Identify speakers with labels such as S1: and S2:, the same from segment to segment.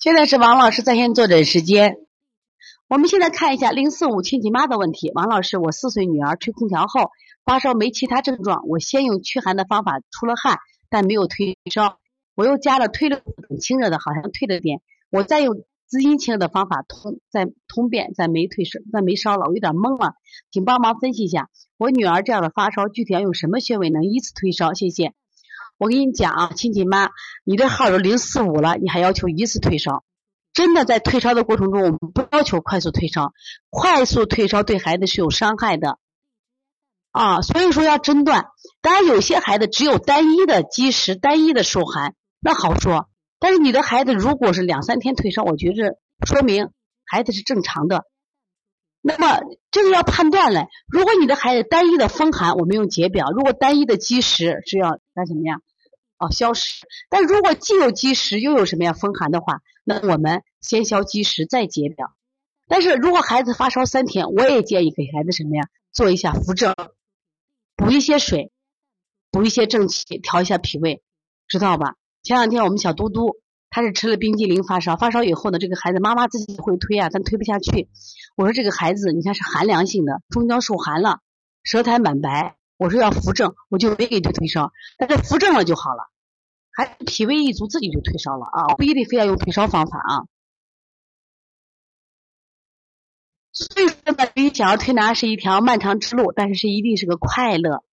S1: 现在是王老师在线坐诊时间。我们现在看一下零四五亲戚妈的问题。王老师，我四岁女儿吹空调后发烧，没其他症状。我先用驱寒的方法出了汗，但没有退烧。我又加了退热清热的，好像退了点。我再用。滋阴清热的方法通在通便，在没退烧，在没烧了，我有点懵了，请帮忙分析一下我女儿这样的发烧具体要用什么穴位能依次退烧？谢谢。我跟你讲啊，亲戚妈，你这号都零四五了，你还要求一次退烧？真的在退烧的过程中，我们不要求快速退烧，快速退烧对孩子是有伤害的啊，所以说要诊断。当然，有些孩子只有单一的积食、单一的受寒，那好说。但是你的孩子如果是两三天退烧，我觉着说明孩子是正常的。那么这个要判断嘞，如果你的孩子单一的风寒，我们用解表；如果单一的积食是要干什么呀？哦，消食。但如果既有积食又有什么呀风寒的话，那我们先消积食再解表。但是如果孩子发烧三天，我也建议给孩子什么呀？做一下扶正，补一些水，补一些正气，调一下脾胃，知道吧？前两天我们小嘟嘟，他是吃了冰激凌发烧，发烧以后呢，这个孩子妈妈自己会推啊，但推不下去。我说这个孩子你看是寒凉性的，中焦受寒了，舌苔满白。我说要扶正，我就没给他退烧，但是扶正了就好了。还脾胃一足，自己就退烧了啊！不一定非要用退烧方法啊。所以说呢，你想要推拿是一条漫长之路，但是是一定是个快乐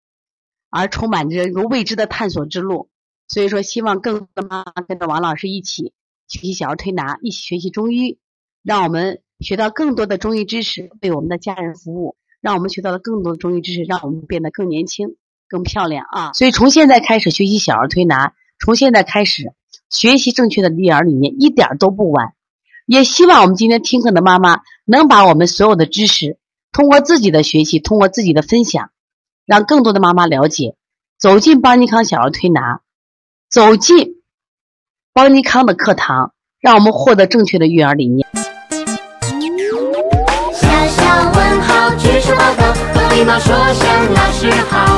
S1: 而充满着一个未知的探索之路。所以说，希望更多的妈妈跟着王老师一起学习小儿推拿，一起学习中医，让我们学到更多的中医知识，为我们的家人服务，让我们学到了更多的中医知识，让我们变得更年轻、更漂亮啊！所以从现在开始学习小儿推拿，从现在开始学习正确的育儿理念，一点都不晚。也希望我们今天听课的妈妈能把我们所有的知识，通过自己的学习，通过自己的分享，让更多的妈妈了解，走进邦尼康小儿推拿。走进邦尼康的课堂，让我们获得正确的育儿理念。
S2: 小小问号，举手报告，和礼貌说声老师好。